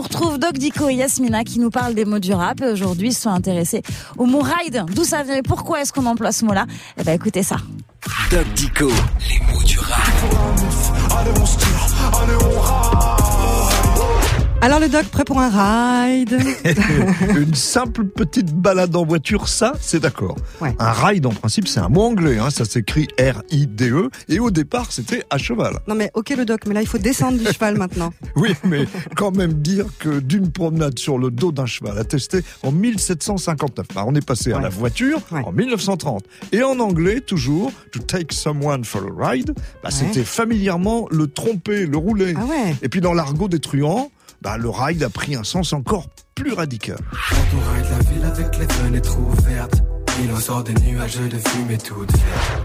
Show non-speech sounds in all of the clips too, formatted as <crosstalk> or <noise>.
On retrouve Doc Dico et Yasmina qui nous parlent des mots du rap et aujourd'hui ils sont intéressés au mot ride. D'où ça vient et pourquoi est-ce qu'on emploie ce mot-là? Eh ben écoutez ça. Doc Dico, les mots du rap. Alors le doc, prêt pour un ride <laughs> Une simple petite balade en voiture, ça, c'est d'accord. Ouais. Un ride, en principe, c'est un mot anglais. Hein, ça s'écrit R-I-D-E. Et au départ, c'était à cheval. Non mais ok le doc, mais là il faut descendre du cheval maintenant. <laughs> Oui, mais quand même dire que d'une promenade sur le dos d'un cheval attesté en 1759. Bah, on est passé à Ouais. la voiture Ouais. en 1930. Et en anglais, toujours, to take someone for a ride, bah, c'était familièrement le tromper, le rouler. Ah Et puis dans l'argot des truands, bah, le ride a pris un sens encore plus radical. Quand on ride la ville avec les fenêtres ouvertes, il en sort des nuages de fumée toute.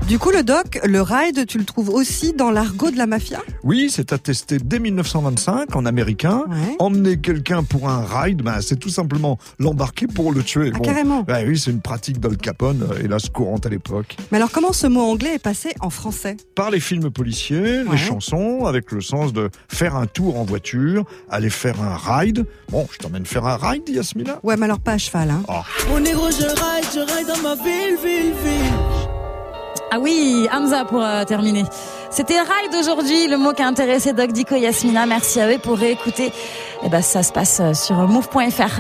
Du coup le doc, le ride, tu le trouves aussi dans l'argot de la mafia? Oui, c'est attesté dès 1925 en américain. Ouais. Emmener quelqu'un pour un ride, bah, c'est tout simplement l'embarquer pour le tuer. Ah carrément oui, c'est une pratique d'Al Capone, euh, hélas courante à l'époque. Mais alors comment ce mot anglais est passé en français? Par les films policiers, Ouais. les chansons, avec le sens de faire un tour en voiture, aller faire un ride. Bon, je t'emmène faire un ride, Yasmina? Ouais mais alors pas à cheval hein. Ah, Mon négro, je ride, je ride dans Ah oui, Hamza pour euh, terminer. C'était ride aujourd'hui, le mot qui a intéressé Doc Dico Yasmina. Merci à eux pour réécouter. Et ben ça se passe euh, sur move.fr.